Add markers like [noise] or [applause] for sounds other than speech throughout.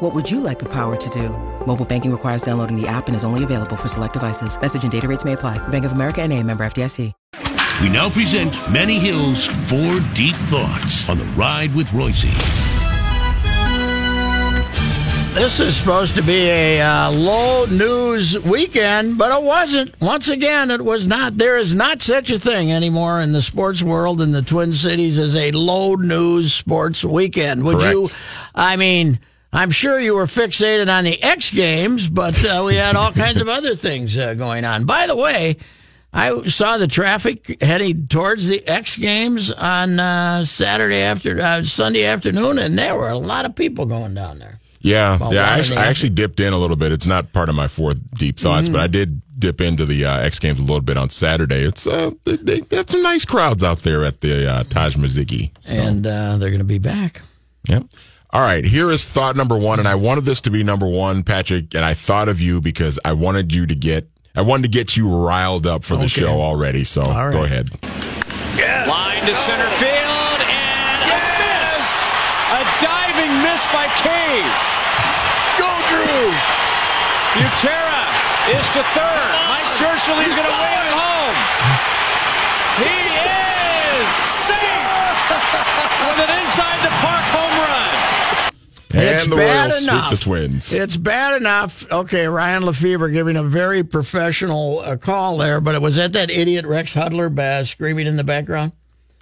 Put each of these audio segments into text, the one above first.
What would you like the power to do? Mobile banking requires downloading the app and is only available for select devices. Message and data rates may apply. Bank of America and a member FDIC. We now present Manny Hill's Four Deep Thoughts on the Ride with Royce. This is supposed to be a uh, low news weekend, but it wasn't. Once again, it was not. There is not such a thing anymore in the sports world in the Twin Cities as a low news sports weekend. Would Correct. you? I mean, I'm sure you were fixated on the X Games, but uh, we had all kinds of other things uh, going on. By the way, I saw the traffic heading towards the X Games on uh, Saturday after uh, Sunday afternoon, and there were a lot of people going down there. Yeah, About yeah. I actually, I actually dipped in a little bit. It's not part of my four deep thoughts, Mm-hmm. but I did dip into the uh, X Games a little bit on Saturday. It's uh, they, they got some nice crowds out there at the uh, Taj Maziki. and uh, they're going to be back. Yep. All right. Here is thought number one, and I wanted this to be number one, Patrick, and I thought of you because I wanted you to get, I wanted to get you riled up for the show already. So right. go ahead. Line to center field and a miss. A diving miss by Cave. Go Drew. Butera is to third. Mike Jirschele is going to wave it home. He is safe [laughs] with an inside the park home run. It's and the bad Royals enough. the Twins. It's bad enough. Okay, Ryan Lefebvre giving a very professional uh, call there, but it was that that idiot Rex Hudler uh, screaming in the background.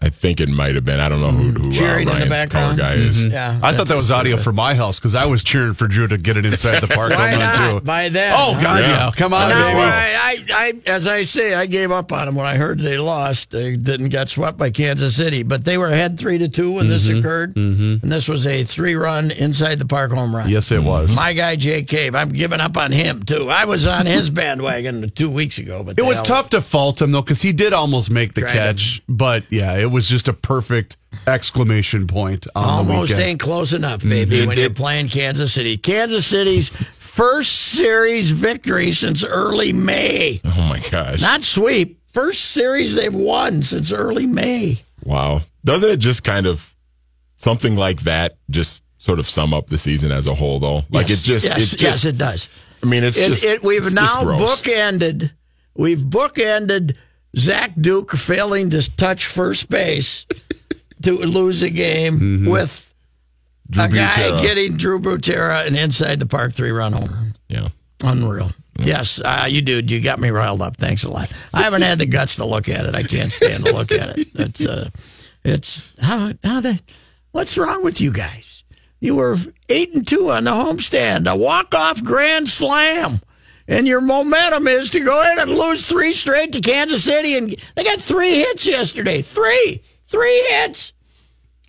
I think it might have been. I don't know who, mm-hmm. who uh, Cheering in Ryan's color guy is. Mm-hmm. Yeah, I thought that was audio from my house because I was cheering for Drew to get it inside the park Why home not? too. By then, Oh God, Yeah. yeah! Come on, Now, baby. I, I, I, as I say, I gave up on them when I heard they lost. They didn't get swept by Kansas City, but they were ahead three to two when this mm-hmm. occurred, and this was a three-run inside the park home run. Yes, it was. My guy Jake Cave, I'm giving up on him too. I was on his [laughs] bandwagon two weeks ago, but It was all- tough to fault him though because he did almost make the Tried catch, but yeah, it was just a perfect exclamation point on Almost ain't close enough, baby, It when you're playing Kansas City. Kansas City's first series victory since early May. Oh my gosh! Not sweep. First series they've won since early May. wow. Doesn't it just kind of something like that just sort of sum up the season as a whole, though? Like yes, it just, yes, it just. yes, it does. I mean, it's It, just. it, we've it's now bookended. We've bookended Zach Duke failing to touch first base to lose a game with a guy getting Drew Butera an inside the park three run home. Yeah. Unreal. Yes, uh, you do. You got me riled up. Thanks a lot. I haven't had the guts to look at it. I can't stand to look at it. It's uh, it's how how the what's wrong with you guys? You were eight and two on the homestand, a walk off grand slam, and your momentum is to go in and lose three straight to Kansas City, and they got three hits yesterday. Three, three hits.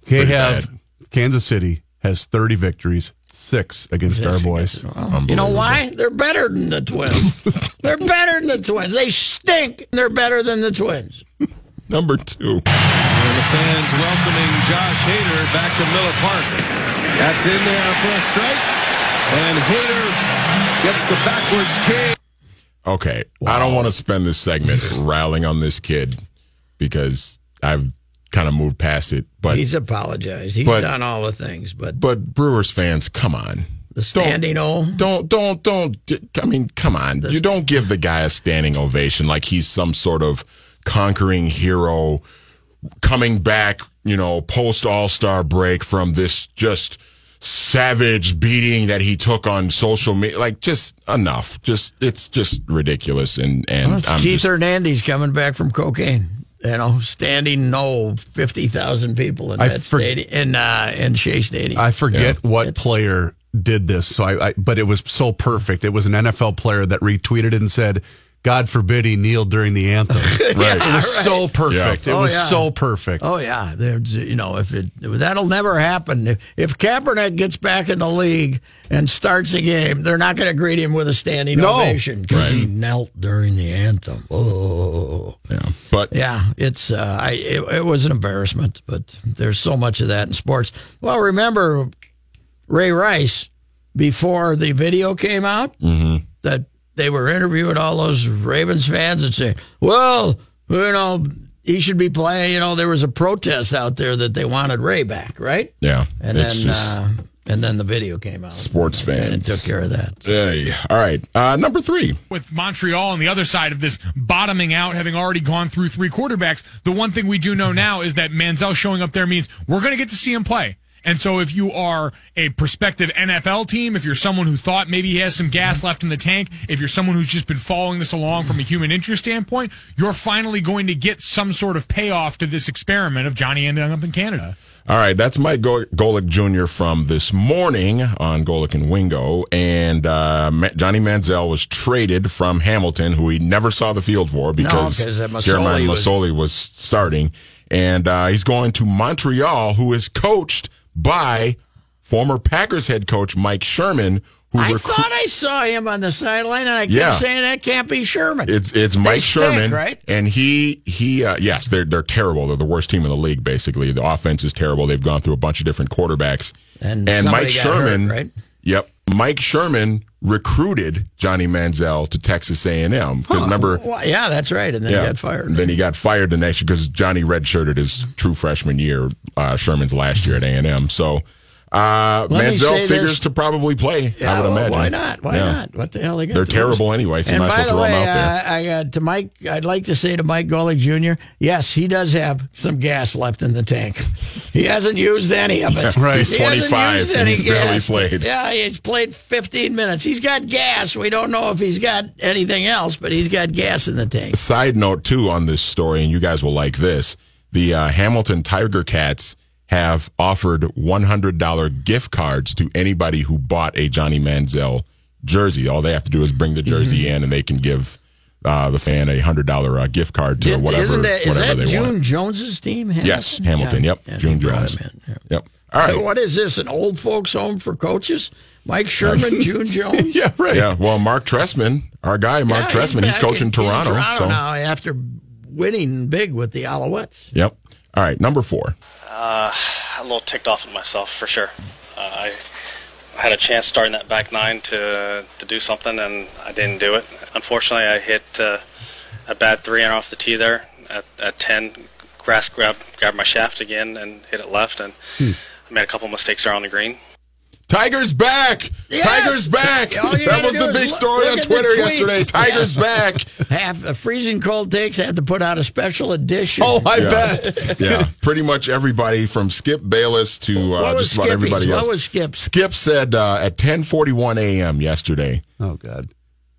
They Pretty have bad. Kansas City has 30 victories, six against our boys. You know why? They're better than the Twins. [laughs] they're better than the Twins. They stink. And they're better than the Twins. [laughs] Number two. And the fans welcoming Josh Hader back to Miller Park. That's in there for a strike. And Hader gets the backwards kick. Okay. I don't want to spend this segment [laughs] rallying on this kid because I've kind of moved past it. But He's apologized. He's but- done all the things, but but Brewers fans, come on. the standing O. Don't don't don't. I mean, come on. You don't give the guy a standing ovation like he's some sort of conquering hero coming back. You know, post All Star break from this just savage beating that he took on social media. Like, just enough. Just it's just ridiculous. And and Well, it's I'm Keith just, Hernandez coming back from cocaine. You know, standing no fifty thousand people in I that for- stadium in uh, in Shea Stadium. I forget what It's- player did this. So I, I, but it was so perfect. It was an NFL player that retweeted and said, "God forbid he kneeled during the anthem." [laughs] Right. It was so perfect. Yeah. It Oh, was yeah. so perfect. Oh yeah, there's you know if it that'll never happen. If, if Kaepernick gets back in the league and starts a game, they're not going to greet him with a standing No. ovation because he knelt during the anthem. Oh yeah. But yeah, it's uh, I it, it was an embarrassment, but there's so much of that in sports. Well, remember Ray Rice before the video came out that they were interviewing all those Ravens fans and saying, "Well, you know." He should be playing. You know, there was a protest out there that they wanted Ray back, right? yeah, And it's then, just uh, and then the video came out. sports and it fans. took care of that. Hey, all right. Uh, number three. with Montreal on the other side of this bottoming out, having already gone through three quarterbacks, the one thing we do know now is that Manziel showing up there means we're going to get to see him play. And so if you are a prospective NFL team, if you're someone who thought maybe he has some gas left in the tank, if you're someone who's just been following this along from a human interest standpoint, you're finally going to get some sort of payoff to this experiment of Johnny ending up in Canada. All right, that's Mike Go- Golic Jr. from this morning on Golic and Wingo. And uh, Ma- Johnny Manziel was traded from Hamilton, who he never saw the field for because 'cause, uh, Masoli Jeremiah was- Masoli was starting. And uh, he's going to Montreal, who is coached by former Packers head coach Mike Sherman, who I thought I saw him on the sideline, and I kept Yeah. saying that can't be Sherman. It's it's Mike stink, Sherman, right? And he he uh, yes, they're they're terrible. They're the worst team in the league. Basically, the offense is terrible. They've gone through a bunch of different quarterbacks. And somebody Mike Sherman, hurt, right? Yep, Mike Sherman recruited Johnny Manziel to Texas A and M. Remember, Well, yeah, that's right. And then he got fired. Then he got fired the next year because Johnny redshirted his true freshman year, uh, Sherman's last year at A and M. So. Uh, Manziel figures this. to probably play. Yeah, I would well, imagine. Why not? Why Yeah. not? What the hell they got? They're terrible lose? anyway, so and might as by well the way, out there. uh, I got to Mike. I'd like to say to Mike Golic Jr. Yes, he does have some gas left in the tank. He hasn't used any of it. [laughs] Right. He's He hasn't 25 used and any he's barely played. Yeah, he's played 15 minutes. He's got gas. We don't know if he's got anything else, but he's got gas in the tank. Side note too on this story, and you guys will like this: the uh, Hamilton Tiger Cats have offered $100 gift cards to anybody who bought a Johnny Manziel jersey. All they have to do is bring the jersey Mm-hmm. in, and they can give uh, the fan a hundred dollar uh, gift card to Did- whatever Isn't that, is that June want. Jones's team? Hamilton? Yes, Hamilton. Yeah. Yep, Yeah, June Jones. Yeah. Yep. All right. What is this? An old folks' home for coaches? Mike [laughs] Sherman, June Jones. [laughs] Yeah, right. Yeah. Well, Mark Trestman, our guy, Mark Yeah, Trestman, he's back coaching in- Toronto. in Toronto so. now after winning big with the Alouettes. Yep. All right. Number four. A little ticked off at myself for sure. Uh, I had a chance starting that back nine to to do something, and I didn't do it. Unfortunately, I hit uh, a bad three and off the tee there at, at ten. Grass grabbed grabbed my shaft again and hit it left, and Hmm. I made a couple mistakes there on the green. Tiger's back. Yes! Tiger's back. That was the big look- story look on Twitter yesterday. [laughs] Tiger's back. Half a freezing cold takes had to put out a special edition. Oh, I Yeah. bet. yeah, pretty much everybody from Skip Bayless to uh, what was just about Skippy's? everybody else. What was Skip's? Skip said uh, at 10:41 a.m. yesterday, Oh God.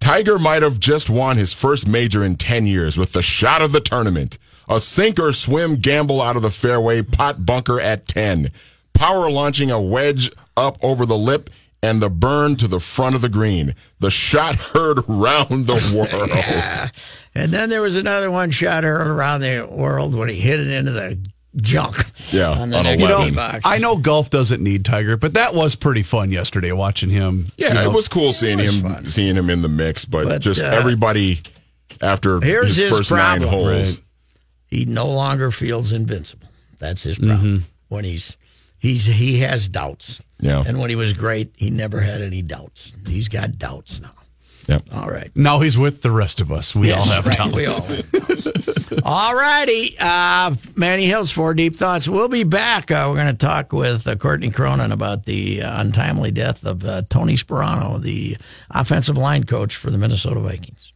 Tiger might have just won his first major in 10 years with the shot of the tournament. A sink or swim gamble out of the fairway, pot bunker at 10. Power launching a wedge up over the lip and the burn to the front of the green. The shot [laughs] heard round the [laughs] world. Yeah. And then there was another one shot heard around the world when he hit it into the junk. Yeah, on the on next 11. tee box. I know golf doesn't need Tiger, but that was pretty fun yesterday watching him. Yeah, you know, it was cool seeing was him fun. seeing him in the mix, but, But, just uh, everybody after here's his his first nine problem. holes. Right. he no longer feels invincible. That's his problem. When he's he's he has doubts. Yeah. And when he was great, he never had any doubts. He's got doubts now. Yep. All right. Now he's with the rest of us. We all have right, talent. We all have [laughs] all righty. Uh, Manny Hills Four Deep Thoughts. We'll be back. Uh, we're going to talk with uh, Courtney Cronin about the uh, untimely death of uh, Tony Sparano, the offensive line coach for the Minnesota Vikings.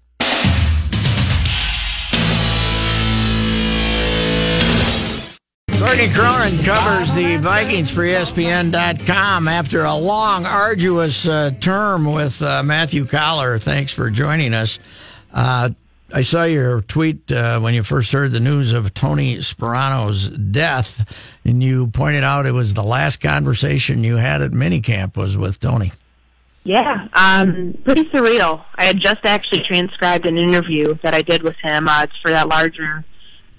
Courtney Cronin covers the Vikings for ESPN.com after a long, arduous uh, term with uh, Matthew Coller. Thanks for joining us. Uh, I saw your tweet uh, when you first heard the news of Tony Sparano's death, and you pointed out it was the last conversation you had at minicamp was with Tony. Yeah, um, pretty surreal. I had just actually transcribed an interview that I did with him. Uh, it's for that larger,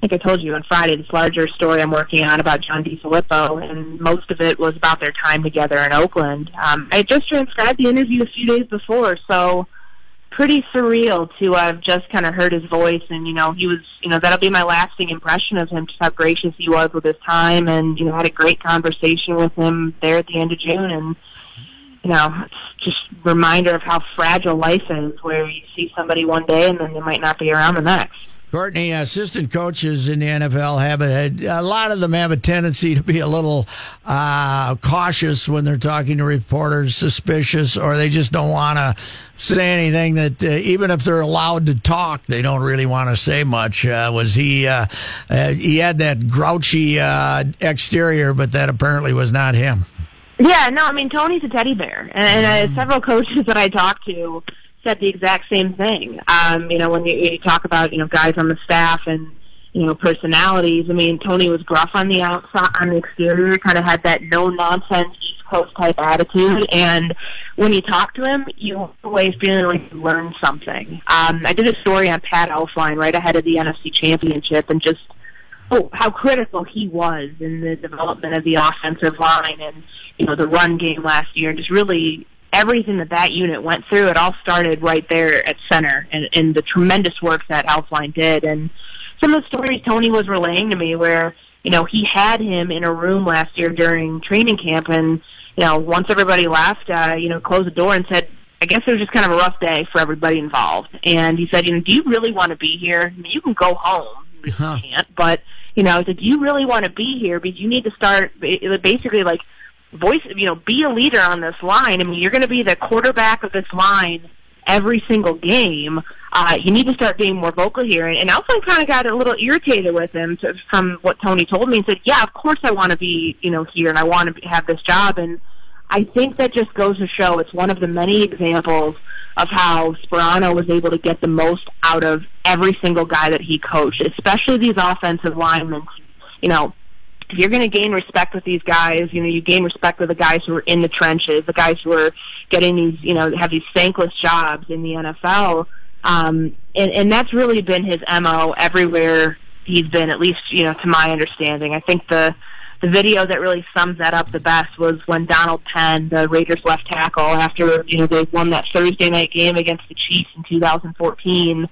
think I told you on Friday, this larger story I'm working on about John DeFilippo, and most of it was about their time together in Oakland. Um, I just transcribed the interview a few days before, so pretty surreal to have just kind of heard his voice and you know he was you know that'll be my lasting impression of him just how gracious he was with his time and you know had a great conversation with him there at the end of June and you know it's just reminder of how fragile life is where you see somebody one day and then they might not be around the next Courtney, assistant coaches in the NFL have a, a lot of them have a tendency to be a little uh, cautious when they're talking to reporters, suspicious, or they just don't want to say anything that uh, even if they're allowed to talk, they don't really want to say much. Uh, was he? Uh, uh, he had that grouchy uh, exterior, but that apparently was not him. Yeah, no, I mean Tony's a teddy bear, and, and several coaches that I talked to said the exact same thing. Um, you know, when you, you talk about you know guys on the staff and you know personalities, I mean Tony was gruff on the outside, on the exterior, kind of had that no nonsense East Coast type attitude, and when you talk to him, you walk away feeling like you learned something. Um, I did a story on Pat Elflein right ahead of the NFC Championship, and just oh, how critical he was in the development of the offensive line and you know the run game last year, and just really everything that that unit went through. It all started right there at center, and, and the tremendous work that Elflein did, and some of the stories Tony was relaying to me, where you know he had him in a room last year during training camp, and you know once everybody left, uh, you know closed the door and said. I guess it was just kind of a rough day for everybody involved. And he said, you know, do you really want to be here? I mean, you can go home. You Huh. can't, but you know, I said, do you really want to be here? Because you need to start basically like voice, you know, be a leader on this line. I mean, you're going to be the quarterback of this line every single game. Uh, you need to start being more vocal here. And, and kind of got a little irritated with him to, from what Tony told me and said, yeah, of course I want to be, you know, here and I want to have this job. And I think that just goes to show it's one of the many examples of how Sparano was able to get the most out of every single guy that he coached, especially these offensive linemen. You know, you're going to gain respect with these guys, you know, you gain respect with the guys who are in the trenches, the guys who are getting these, you know, have these thankless jobs in the NFL. Um, and, and that's really been his MO everywhere he's been, at least, you know, to my understanding. I think the, the video that really sums that up the best was when Donald Penn, the Raiders left tackle, after, you know, they won that Thursday night game against the Chiefs in 2014,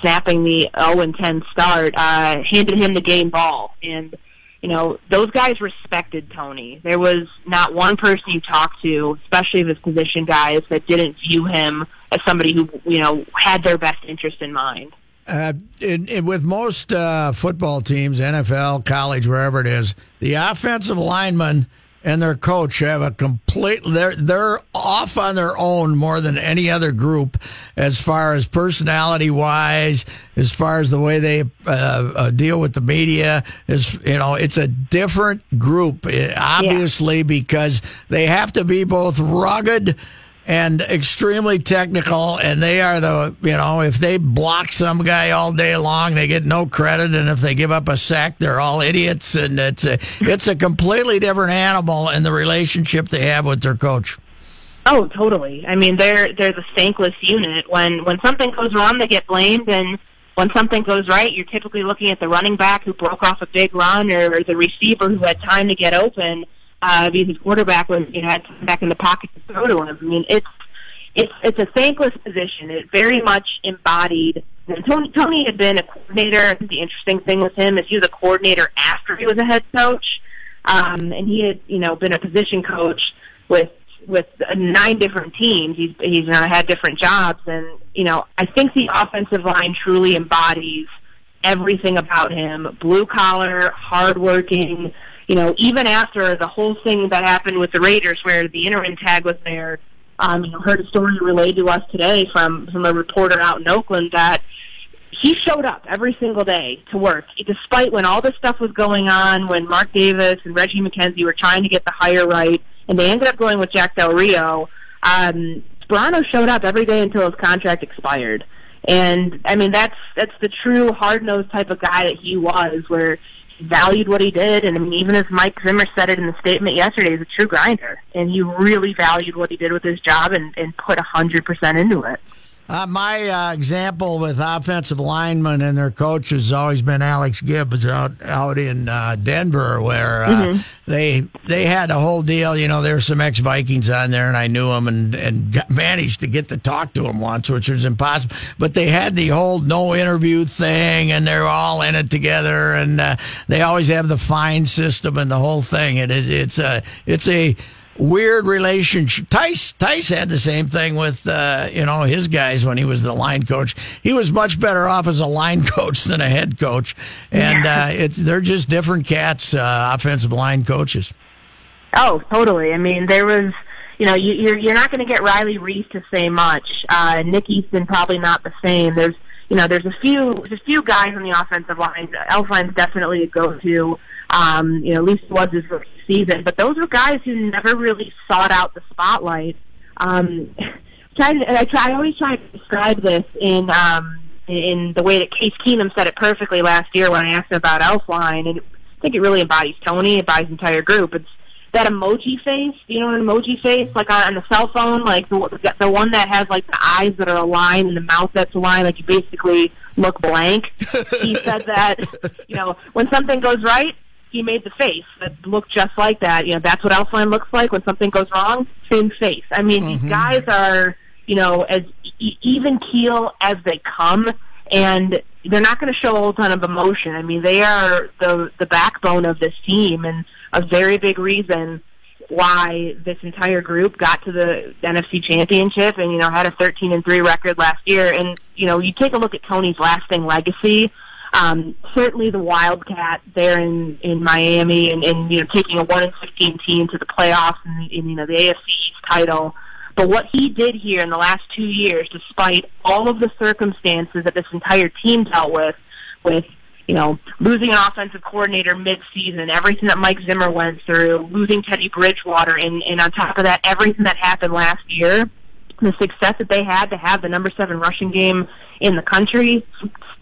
snapping the 0-10 start, uh, handed him the game ball. And, you know, those guys respected Tony. There was not one person you talked to, especially his position guys, that didn't view him as somebody who, you know, had their best interest in mind. Uh, in, in, with most uh, football teams, NFL, college, wherever it is, the offensive linemen and their coach have a complete they're they're off on their own more than any other group as far as personality wise as far as the way they uh, uh, deal with the media is you know it's a different group eh, obviously yeah. because they have to be both rugged and extremely technical and they are the you know if they block some guy all day long they get no credit and if they give up a sack they're all idiots and it's a it's a completely different animal in the relationship they have with their coach. Oh totally. I mean they're they're the thankless unit. When when something goes wrong they get blamed and when something goes right you're typically looking at the running back who broke off a big run or, or the receiver who had time to get open uh, because his quarterback was, you know, had back in the pocket to throw to him. I mean, it's it's it's a thankless position. It very much embodied. And Tony Tony had been a coordinator. The interesting thing with him is he was a coordinator after he was a head coach, um, and he had you know been a position coach with with nine different teams. He's he's you know, had different jobs, and you know I think the offensive line truly embodies everything about him: blue collar, hardworking you know, even after the whole thing that happened with the Raiders, where the interim tag was there, um, you know, heard a story relayed to us today from from a reporter out in Oakland that he showed up every single day to work, despite when all this stuff was going on, when Mark Davis and Reggie McKenzie were trying to get the hire right, and they ended up going with Jack Del Rio. Um, Sparano showed up every day until his contract expired. And I mean that's that's the true hard nosed type of guy that he was, where he valued what he did, and I mean even as Mike Zimmer said it in the statement yesterday, he's a true grinder, and he really valued what he did with his job and, and put a hundred percent into it. Uh, my uh, example with offensive linemen and their coaches has always been Alex Gibbs out out in uh, Denver, where uh, mm-hmm. they they had a whole deal. You know, there were some ex Vikings on there, and I knew them and and got, [laughs] managed to get to talk to them once, which was impossible. But they had the whole no interview thing, and they're all in it together, and uh, they always have the fine system and the whole thing. It is it's a it's a weird relationship. Tice Tice had the same thing with uh, you know his guys when he was the line coach. He was much better off as a line [laughs] coach than a head coach, and uh, it's they're just different cats, uh, offensive line coaches. Oh, totally. I mean, there was. You know, you, you're you're not going to get Riley Reiff to say much. Uh, Nick Easton probably not the same. There's you know, there's a few there's a few guys on the offensive line. Elflein's definitely a go-to. Um, you know, at least was his rookie season. But those were guys who never really sought out the spotlight. Um, [laughs] try to, I try. I always try to describe this in um, in the way that Case Keenum said it perfectly last year when I asked him about Elflein, and I think it really embodies Tony, embodies the entire group. It's that emoji face, you know, an emoji face, like on, on the cell phone, like the the one that has like the eyes that are aligned and the mouth that's aligned, like you basically look blank. he said that, [laughs] you know, when something goes right, he made the face that looked just like that. You know, that's what Elflein looks like when something goes wrong. Same face. I mean, mm-hmm. these guys are, you know, as e- even keel as they come, and they're not going to show a whole ton of emotion. I mean, they are the the backbone of this team, and a very big reason why this entire group got to the NFC Championship and you know had a 13 and 3 record last year and you know you take a look at Tony's lasting legacy um, certainly the Wildcat there in in Miami, and, and you know taking a one in fifteen team to the playoffs and, and you know the AFC East title. But what he did here in the last two years, despite all of the circumstances that this entire team dealt with, with you know losing an offensive coordinator mid-season, everything that Mike Zimmer went through, losing Teddy Bridgewater, and, and on top of that, everything that happened last year, the success that they had to have the number seven rushing game in the country,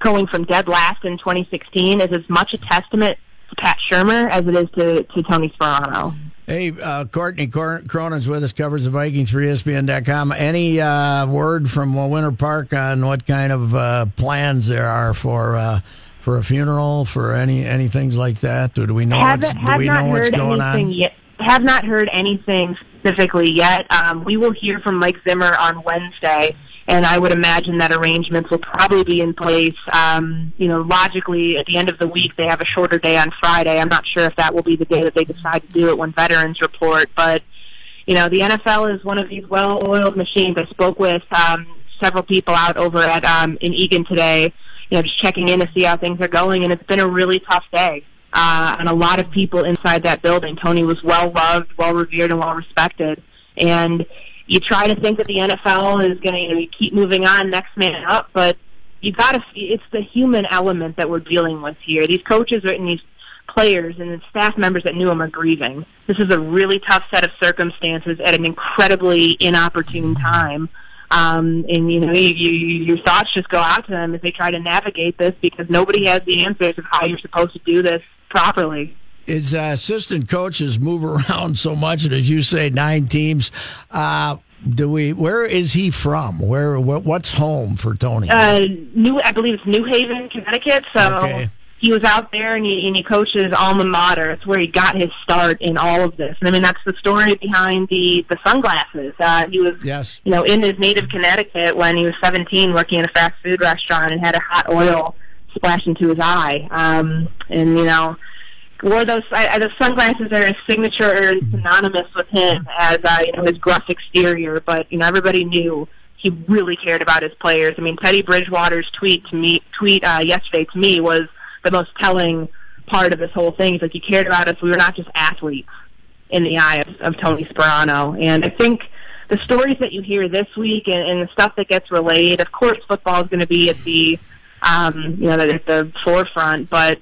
going from dead last in 2016, is as much a testament to Pat Shurmur as it is to, to Tony Sparano. Hey, uh, Courtney Cronin's with us, covers the Vikings for ESPN.com. Any uh, word from Winter Park on what kind of uh, plans there are for uh, for a funeral, for any any things like that? Do, do we know have, what's, do we know what's going on? Yet, have not heard anything specifically yet. Um, we will hear from Mike Zimmer on Wednesday and I would imagine that arrangements will probably be in place. Um, you know, logically, at the end of the week, they have a shorter day on Friday. I'm not sure if that will be the day that they decide to do it when veterans report, but you know, the NFL is one of these well-oiled machines. I spoke with um, several people out over at um, in Eagan today. You know, just checking in to see how things are going, and it's been a really tough day. Uh, and a lot of people inside that building. Tony was well loved, well revered, and well respected. And you try to think that the NFL is going to you know, keep moving on, next man up, but you got to. It's the human element that we're dealing with here. These coaches and these players and the staff members that knew him are grieving. This is a really tough set of circumstances at an incredibly inopportune time. Um, and you know, you, you, your thoughts just go out to them as they try to navigate this because nobody has the answers of how you're supposed to do this properly his assistant coaches move [laughs] around so much, and as you say, nine teams. Uh, do we? Where is he from? Where? What's home for Tony? Uh, New, I believe it's New Haven, Connecticut. So okay. he was out there, and he, and he coached his alma mater. It's where he got his start in all of this. And I mean, that's the story behind the the sunglasses. Uh, he was, yes. you know, in his native Connecticut when he was 17, working in a fast food restaurant, and had a hot oil splash into his eye. Um, and you know wore those I, the sunglasses are a signature and synonymous with him as uh, you know his gruff exterior, but you know everybody knew he really cared about his players. I mean, Teddy Bridgewater's tweet to me tweet uh, yesterday to me was the most telling part of this whole thing. He's like, he cared about us. We were not just athletes in the eye of, of Tony Sparano, and I think the stories that you hear this week and, and the stuff that gets relayed. Of course, football is going to be at the um, you know, at the forefront. But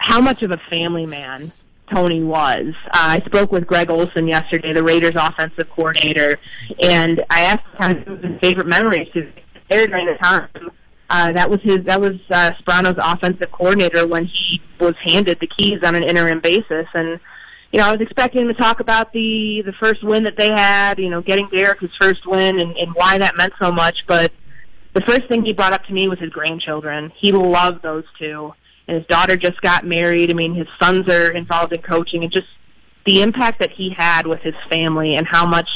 how much of a family man Tony was. Uh, I spoke with Greg Olson yesterday, the Raiders offensive coordinator, and I asked him kind of his favorite memories there during the time. Uh, that was his. That was uh, Sparano's offensive coordinator when he was handed the keys on an interim basis, and you know I was expecting him to talk about the the first win that they had, you know, getting Derek his first win and, and why that meant so much. But the first thing he brought up to me was his grandchildren. He loved those two, and his daughter just got married. I mean, his sons are involved in coaching, and just the impact that he had with his family and how much,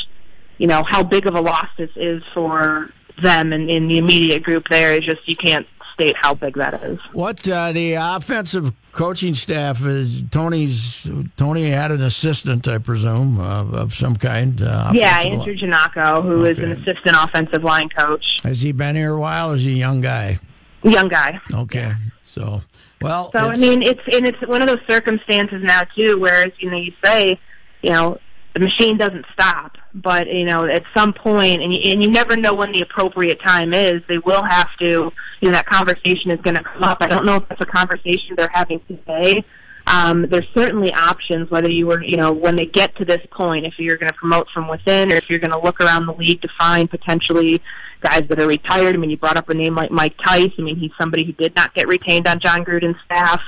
you know, how big of a loss this is for them and in the immediate group there is just you can't state how big that is. What uh, the offensive coaching staff is Tony's Tony had an assistant, I presume, uh, of some kind. Uh, yeah, Andrew Janocko, who okay. is an assistant offensive line coach. Has he been here a while? Or is he a young guy? Young guy. Okay, so well. So I mean, it's and it's one of those circumstances now too, whereas you know you say, you know, the machine doesn't stop. But you know, at some point, and you, and you never know when the appropriate time is. They will have to. You know, that conversation is going to come up. I don't know if that's a conversation they're having today. Um, there's certainly options whether you were, you know, when they get to this point, if you're going to promote from within, or if you're going to look around the league to find potentially guys that are retired. I mean, you brought up a name like Mike Tice. I mean, he's somebody who did not get retained on Jon Gruden's staff.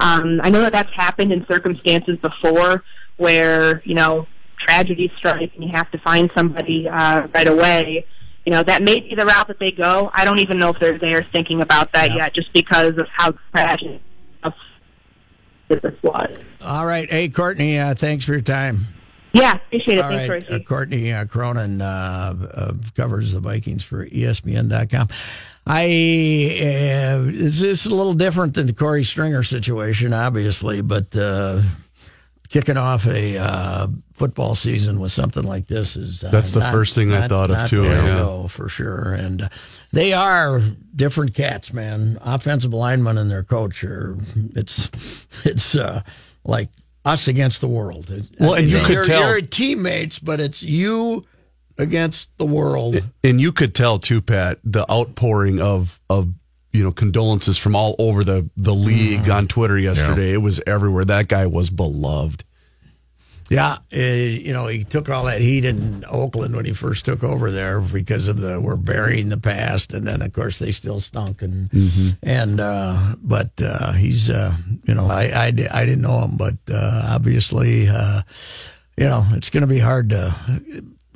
Um, I know that that's happened in circumstances before where you know tragedy strikes and you have to find somebody uh, right away, you know, that may be the route that they go. I don't even know if they're there thinking about that yeah. yet, just because of how tragic this was. All right. Hey, Courtney, uh, thanks for your time. Yeah, appreciate it. All Thanks, right. Uh, Courtney uh, Cronin uh, uh, covers the Vikings for ESPN.com. I uh, it's, it's, a little different than the Corey Stringer situation, obviously, but uh, kicking off a uh, football season with something like this is uh, that's the not, first thing not, I thought of too. Yeah, for sure. And uh, they are different cats, man. Offensive lineman and their coach are. It's it's uh, like us against the world. Well, and you you're, could tell you're teammates, but it's you against the world. And you could tell too, Pat, the outpouring of of you know condolences from all over the the league mm. on Twitter yesterday. Yeah. It was everywhere. That guy was beloved. Yeah, uh, you know he took all that heat in Oakland when he first took over there because of the we're burying the past, and then of course they still stunk and mm-hmm. and uh, but uh, he's uh, you know I, I I didn't know him, but uh, obviously uh, you know it's going to be hard to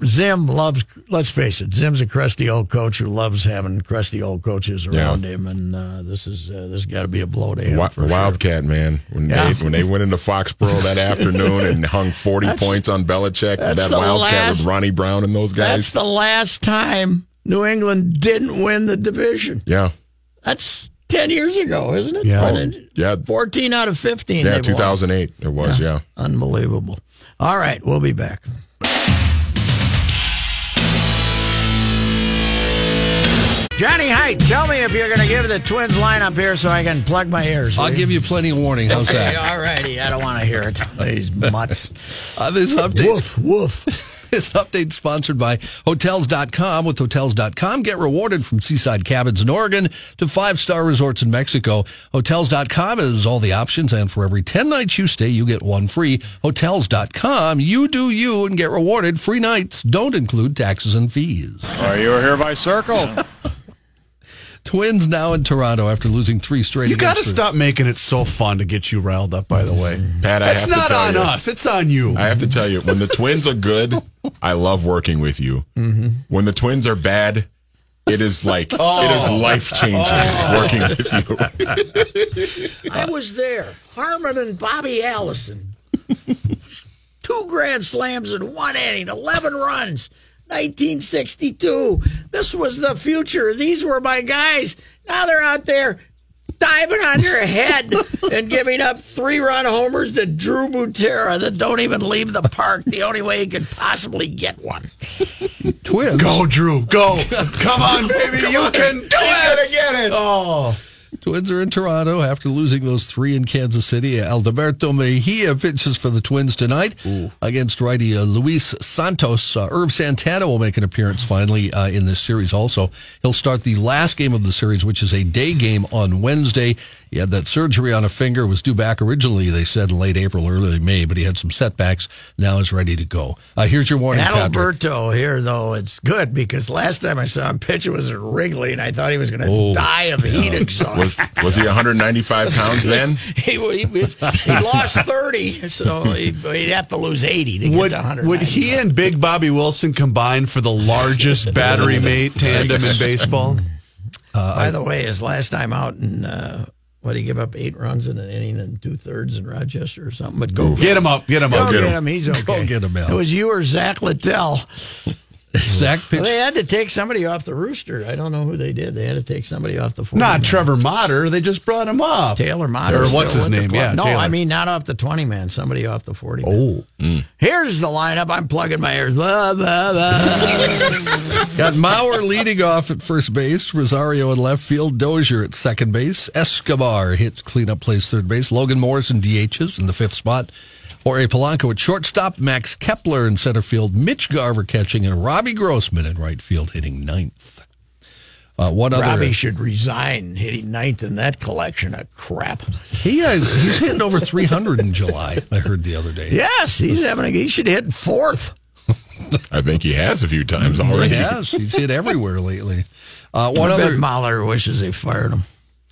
Zim loves. Let's face it, Zim's a crusty old coach who loves having crusty old coaches around yeah. him, and uh, this is uh, this got to be a blow to him. Wi- Wildcat sure. man, when yeah. they when they went into Foxborough [laughs] that afternoon and hung forty that's, points on Belichick, that Wildcat last, with Ronnie Brown and those guys. That's the last time New England didn't win the division. Yeah, that's ten years ago, isn't it? Yeah, yeah. Fourteen out of fifteen. Yeah, two thousand eight. It was. Yeah. yeah, unbelievable. All right, we'll be back. Johnny Height, tell me if you're going to give the Twins line up here so I can plug my ears. I'll give you plenty of warning. How's that? All righty. I don't want to hear it. These [laughs] mutts. Uh, this update. Woof, woof. [laughs] This update sponsored by Hotels.com. With Hotels.com, get rewarded from seaside cabins in Oregon to five star resorts in Mexico. Hotels.com has all the options, and for every 10 nights you stay, you get one free. Hotels.com, you do you and get rewarded. Free nights don't include taxes and fees. Are you are here by Circle. [laughs] Twins now in Toronto after losing three straight. You got to stop making it so fun to get you riled up. By the way, Pat, I it's have not to tell on you, us. It's on you. I have to tell you, when the Twins are good, I love working with you. Mm-hmm. When the Twins are bad, it is like [laughs] oh. it is life changing oh. [laughs] working with you. I was there. Harmon and Bobby Allison. Two grand slams in one inning, eleven runs. 1962. This was the future. These were my guys. Now they're out there diving on your head [laughs] and giving up three run homers to Drew Butera that don't even leave the park the only way he could possibly get one. Twins. Go, Drew. Go. [laughs] Come on, baby. Come you on. can do it. Get it. Oh. Twins are in Toronto after losing those three in Kansas City. Alberto Mejia pitches for the Twins tonight against righty uh, Luis Santos. Uh, Irv Santana will make an appearance finally uh, in this series also. He'll start the last game of the series, which is a day game on Wednesday. He had that surgery on a finger, was due back originally, they said, in late April, early May, but he had some setbacks. Now is ready to go. Uh, here's your warning, Patrick. Adalberto here, though, it's good because last time I saw him pitch, it was at Wrigley, and I thought he was going to Oh, die of heat exhaustion. Was was he 195 pounds [laughs] then? he, he, he [laughs] lost 30, so he, he'd have to lose 80 to get Would, to 100. would he and Big Bobby Wilson combine for the largest [laughs] battery mate tandem in baseball? By the way, his last time out in, uh, what, he give up eight runs in an inning and two thirds in Rochester or something? But go Get him up. Get him Go up. get him. He's okay. Go get him, Al. It was you or Zach Littell. [laughs] Zach Well, they had to take somebody off the rooster. I don't know who they did. They had to take somebody off the 40 Not man. Trevor Motter. They just brought him up. Taylor Motter. Or what's his name? Yeah, No, Taylor. I mean not off the 20 man, somebody off the 40 man. Oh. Mm. Here's the lineup. I'm plugging my ears. Blah, blah, blah. Got Mauer leading off at first base, Rosario in left field, Dozier at second base, Escobar hits cleanup plays third base, Logan Morrison DHs in the fifth spot, Jorge Polanco at shortstop, Max Kepler in center field, Mitch Garver catching, and Robbie Grossman in right field hitting ninth. Uh, one other, Robbie should resign hitting ninth in that collection of crap. he uh, he's hitting over 300 in July. I heard the other day. Yes, he's having a, he should hit fourth. [laughs] I think he has a few times he already. has. He's hit everywhere lately. Uh, one I bet other. Mahler wishes they fired him.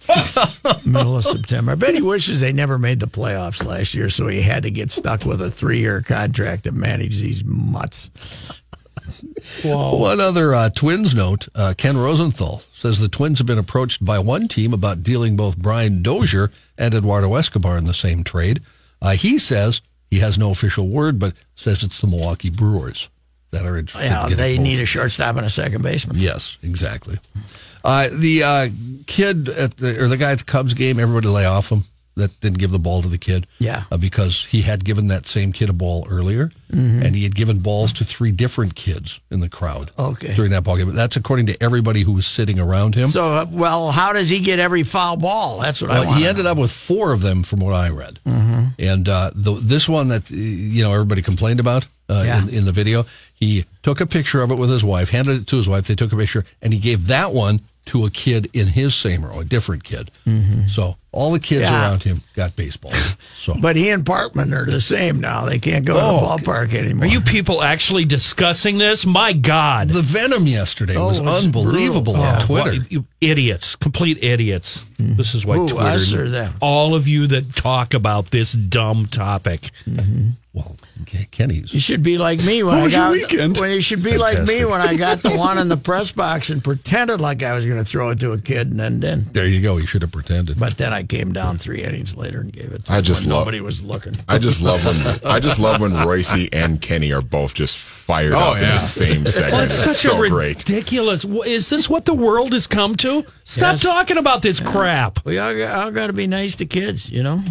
[laughs] Middle of September. I bet he wishes they never made the playoffs last year, so he had to get stuck with a three-year contract to manage these mutts. One other uh, Twins note uh, Ken Rosenthal says the Twins have been approached by one team about dealing both Brian Dozier and Eduardo Escobar in the same trade. Uh, he says he has no official word, but says it's the Milwaukee Brewers that are interested. Yeah, in they both. need a shortstop and a second baseman. Yes, exactly. Uh, the uh, kid at the or the guy at the Cubs game, everybody lay off him. That didn't give the ball to the kid. Yeah. uh, because he had given that same kid a ball earlier, Mm-hmm. and he had given balls to three different kids in the crowd. Okay. during that ball game. That's according to everybody who was sitting around him. So, uh, well, how does he get every foul ball? That's what I Well, want. he ended up with four of them, from what I read. Mm-hmm. And uh, the, this one that you know everybody complained about uh, Yeah. in, in the video, he took a picture of it with his wife, handed it to his wife. They took a picture, and he gave that one to a kid in his same row, a different kid. Mm-hmm. So all the kids Mm-hmm. Yeah. around him got baseball. [laughs] So But he and Parkman are the same now. They can't go Oh, to the ballpark anymore. Are you people actually discussing this? My God. the venom yesterday Oh, was was unbelievable brutal. on Yeah, Twitter. well, you, you idiots, complete idiots. This is why Who, Twitter. us or them? All of you that talk about this dumb topic. well, Kenny's. You should be like me when How I your got. weekend? Well, you should be like me when I got the [laughs] one in the press box and pretended like I was going to throw it to a kid, and then then. There you go. You should have pretended. But then I came down three innings later and gave it. To I just love- nobody was looking. I just love when I just love when Royce and Kenny are both just fired Oh, up in the same segment. It's It's such so a great. ridiculous. wh- Is this what the world has come to? Stop Yes. talking about this crap. We all, got- all got to be nice to kids, you know.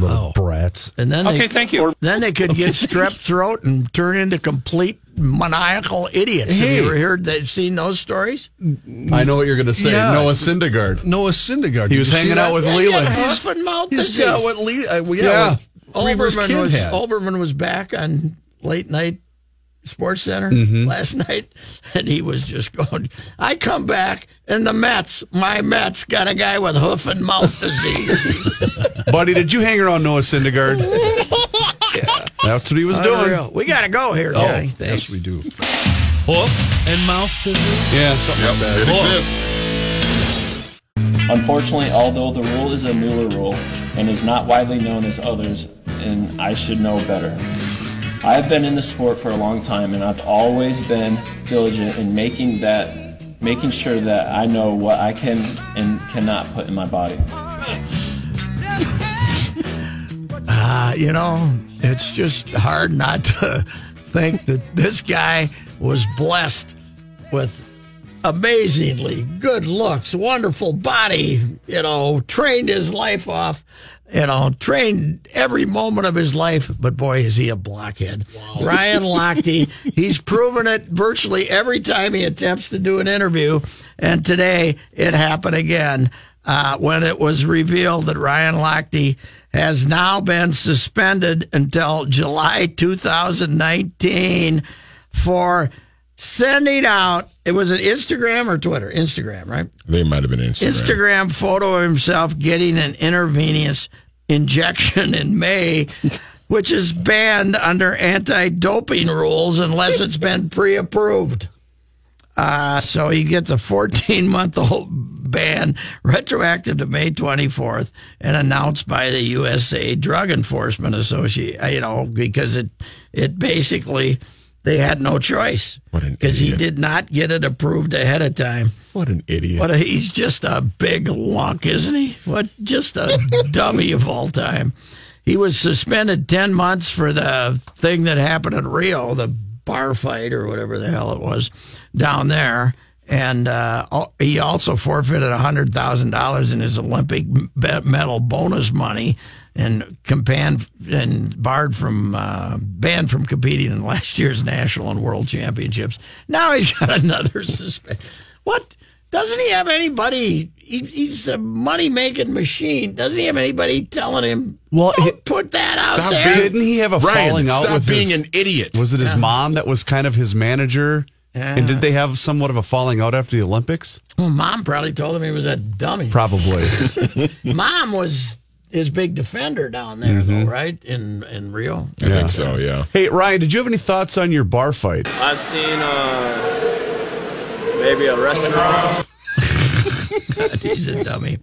Wow. Brats. And then Okay, they, thank you. Then they could get strep throat and turn into complete maniacal idiots. Have you ever heard that? Seen those stories? I know what you're going to say. Yeah. Noah Syndergaard. Noah Syndergaard. He Did was hanging out with Yeah, Leland. Huff and mouth He's disease. got what Lee, uh, well, yeah, Yeah. what Olbermann was, had. Olbermann was back on late night Sports Center Mm-hmm. last [laughs] night, and he was just going. I come back, and the Mets, my Mets, got a guy with hoof and mouth disease. [laughs] Buddy, did you hang around Noah Syndergaard? [laughs] That's what he was doing. Unreal. We got to go here, Oh, Johnny. yes, we do. Hoof and mouth disease. Yeah, something Yep, like that. it Cool. exists. Unfortunately, although the rule is a newer rule and is not widely known as others, and I should know better. I have been in the sport for a long time, and I've always been diligent in making that, making sure that I know what I can and cannot put in my body. [laughs] Uh, you know, it's just hard not to think that this guy was blessed with amazingly good looks, wonderful body, you know, trained his life off, you know, trained every moment of his life. But boy, is he a blockhead. Ryan [laughs] Lochte, he's proven it virtually every time he attempts to do an interview. And today it happened again. uh, when it was revealed that Ryan Lochte has now been suspended until July 2019 for sending out. It was an Instagram or Twitter? Instagram, right? They might have been Instagram. Instagram photo of himself getting an intravenous injection in May, [laughs] which is banned under anti doping rules unless it's been pre approved. Uh, so he gets a 14 month old ban retroactive to May 24th and announced by the USA Drug Enforcement Association, uh, you know, because it, it basically, they had no choice because he did not get it approved ahead of time. What an idiot! What a, he's just a big lunk, isn't he? What just a [laughs] dummy of all time. He was suspended ten months for the thing that happened in Rio, the bar fight or whatever the hell it was down there, and uh, he also forfeited hundred thousand dollars in his Olympic medal bonus money and banned and barred from uh, banned from competing in last year's national and world championships. Now he's got [laughs] another suspension. What doesn't he have anybody? He, he's a money making machine. Doesn't he have anybody telling him? Well, Don't put that out stop there. being- didn't he have a Ryan, falling out stop with being his- an idiot. Was it his Yeah. mom that was kind of his manager? And did they have somewhat of a falling out after the Olympics? Well, mom probably told him he was a dummy. Probably. [laughs] Mom was his big defender down there, Mm-hmm. though, right in in Rio. I think so. Yeah. Hey, Ryan, did you have any thoughts on your bar fight? I've seen uh, maybe a restaurant. [laughs] He's a dummy.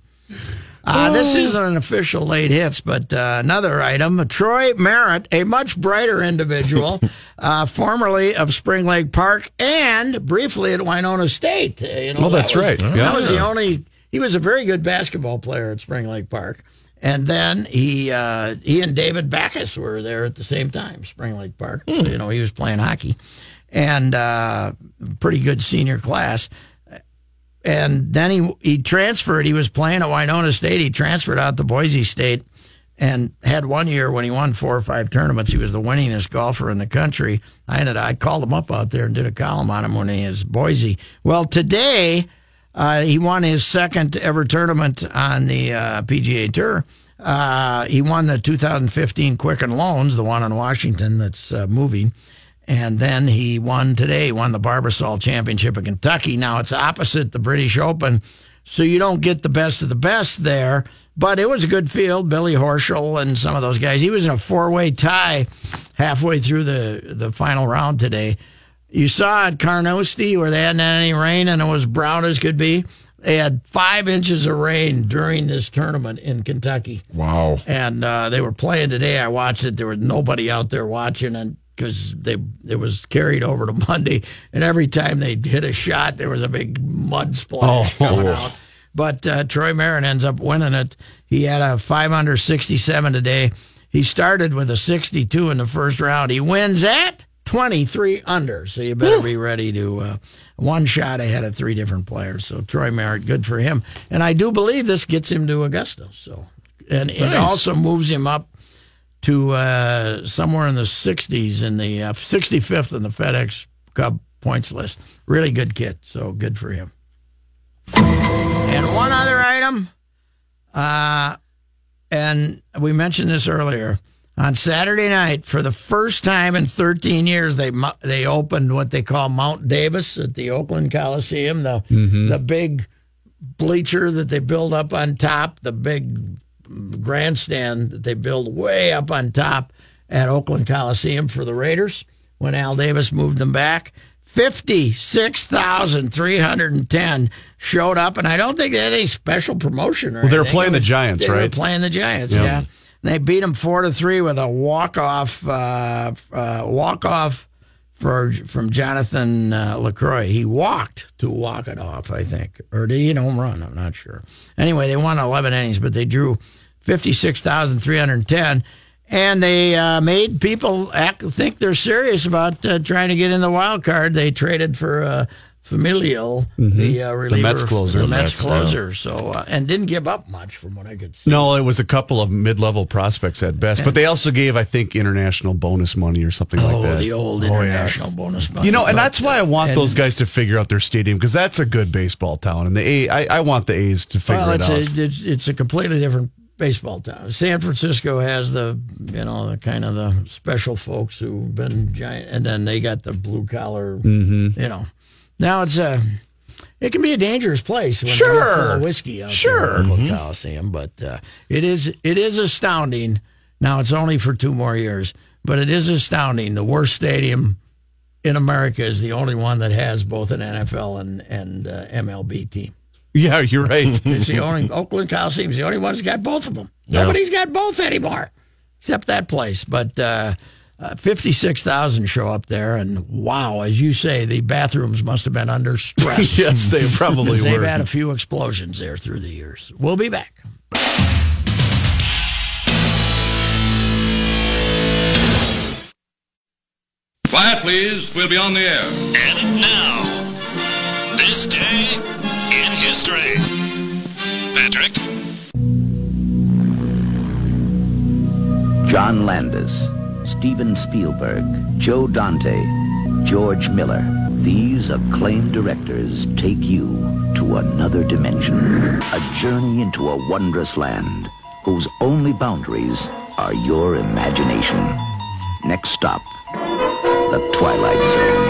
Uh, this isn't an official late hits, but uh, another item. Troy Merritt, a much brighter individual, [laughs] uh, formerly of Spring Lake Park and briefly at Winona State. Uh, you know, Oh, that's that was- right. That was the only. He was a very good basketball player at Spring Lake Park, and then he uh, he and David Backes were there at the same time, Spring Lake Park. So, you know, he was playing hockey, and uh, pretty good senior class and then he he transferred. He was playing at Winona State. He transferred out to Boise State, and had one year when he won four or five tournaments. He was the winningest golfer in the country. I ended. I called him up out there and did a column on him when he was Boise. Well, today uh, he won his second ever tournament on the uh, PGA Tour. Uh, he won the 2015 Quicken Loans, the one in Washington that's uh, moving. And then he won today, won the Barbasol Championship of Kentucky. Now it's opposite the British Open, so you don't get the best of the best there. But it was a good field. Billy Horschel and some of those guys. He was in a four way tie halfway through the, the final round today. You saw at Carnoustie where they hadn't had any rain and it was brown as could be. They had five inches of rain during this tournament in Kentucky Wow. and uh, they were playing today. I watched it. There was nobody out there watching, and because they it was carried over to [laughs] Monday, and every time they hit a shot, there was a big mud splash Oh. coming out. But uh, Troy Merritt ends up winning it. He had a five under sixty seven today. He started with a sixty two in the first round. He wins at twenty three under. So you better be ready to. Uh, one shot ahead of three different players. So Troy Merritt, good for him. And I do believe this gets him to Augusta. So and it also moves him up to uh, somewhere in the 60s in the uh, 65th in the FedEx Cup points list. Really good kid, so good for him. And one other item, uh, and we mentioned this earlier. On Saturday night, for the first time in 13 years, they they opened what they call Mount Davis at the Oakland Coliseum, the the big bleacher that they build up on top, the big grandstand that they build way up on top at Oakland Coliseum for the Raiders when Al Davis moved them back. 56,310 showed up, and I don't think they had any special promotion or Well, they were anything. playing It the Giants, they were right? playing the Giants, Yeah. yeah. They beat them four to three with a walk off, uh, uh, walk off for from Jonathan uh, Lucroy. He walked to walk it off, I think, or did he home run? I'm not sure. Anyway, they won 11 innings, but they drew 56,310. And they uh, made people act, think they're serious about uh, trying to get in the wild card. They traded for a Familia, the uh, reliever, Mets closer. the The Mets Mets, closer. So uh, and didn't give up much from what I could see. No, it was a couple of mid-level prospects at best, but they also gave, I think, international bonus money or something Oh, like that. Oh, the old Oh, yeah. international bonus money. You know, and But, that's why I want and- those guys to figure out their stadium because that's a good baseball town, and the A, I, I want the A's to figure well, it out. a it's, it's a completely different baseball town. San Francisco has the you know the kind of the special folks who've been giant, and then they got the blue collar. Mhm. You know, now it's a it can be a dangerous place. When Sure. they're full of whiskey out Sure. there the Coliseum, but uh, it is it is astounding. Now it's only for two more years, but it is astounding. The worst stadium in America is the only one that has both an NFL and and uh, MLB team. Yeah, you're right. [laughs] It's the only Oakland Coliseum's the only one that's got both of them. Yeah. Nobody's got both anymore, except that place. But uh, uh, fifty-six thousand show up there, and wow, as you say, the bathrooms must have been under stress. [laughs] Yes, they probably [laughs] 'Cause They've had a few explosions there through the years. We'll be back. Quiet, please. We'll be on the air. And now, John Landis, Steven Spielberg, Joe Dante, George Miller. These acclaimed directors take you to another dimension. A journey into a wondrous land whose only boundaries are your imagination. Next stop, the Twilight Zone.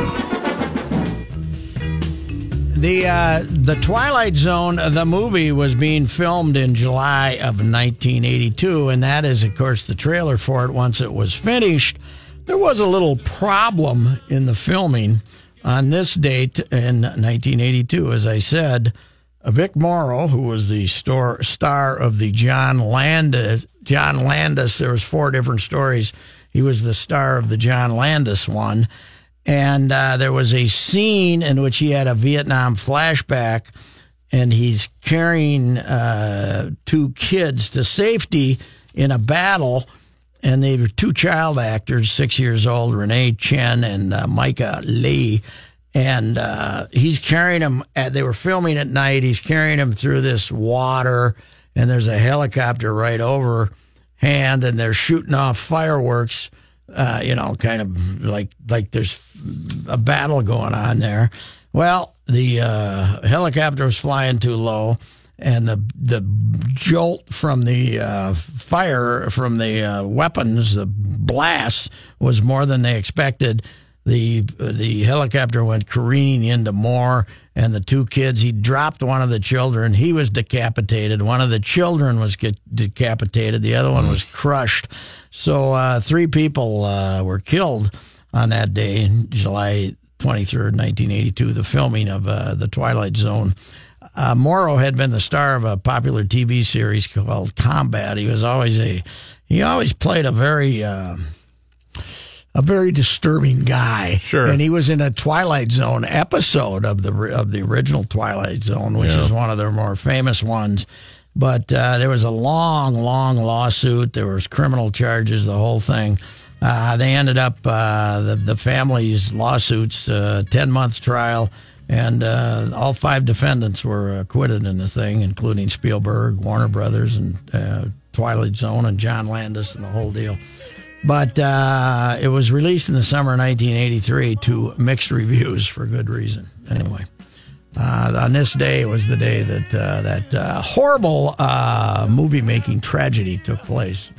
The uh, the Twilight Zone, the movie, was being filmed in July of 1982, and that is, of course, the trailer for it. Once it was finished, there was a little problem in the filming on this date in 1982. As I said, Vic Morrow, who was the star star of the John Landis, John Landis, there was four different stories. He was the star of the John Landis one and uh, there was a scene in which he had a Vietnam flashback, and he's carrying uh, two kids to safety in a battle, and they were two child actors, six years old, Renee Chen and uh, Myca Le, and uh, he's carrying them. At, they were filming at night. He's carrying them through this water, and there's a helicopter right overhand, and they're shooting off fireworks uh, you know, kind of like like there's a battle going on there. Well, the uh, helicopter was flying too low, and the the jolt from the uh, fire from the uh, weapons, the blast, was Morrow than they expected. The the helicopter went careening into more, and the two kids. He dropped one of the children. He was decapitated. One of the children was decapitated. The other one was crushed. So uh, three people uh, were killed on that day, July 23rd, 1982, the filming of uh, The Twilight Zone. Uh, Morrow had been the star of a popular TV series called Combat. He was always a, he always played a very, uh, a very disturbing guy. Sure. And he was in a Twilight Zone episode of the of the original Twilight Zone, which Yeah. is one of their more famous ones. But uh, there was a long, long lawsuit. There was criminal charges, the whole thing. Uh, they ended up uh, the the family's lawsuits, uh, ten month trial, and uh, all five defendants were acquitted in the thing, including Spielberg, Warner Brothers, and uh, Twilight Zone, and John Landis, and the whole deal. But uh, it was released in the summer of 1983 to mixed reviews for good reason. Anyway, uh, on this day was the day that uh, that uh, horrible uh, movie making tragedy took place.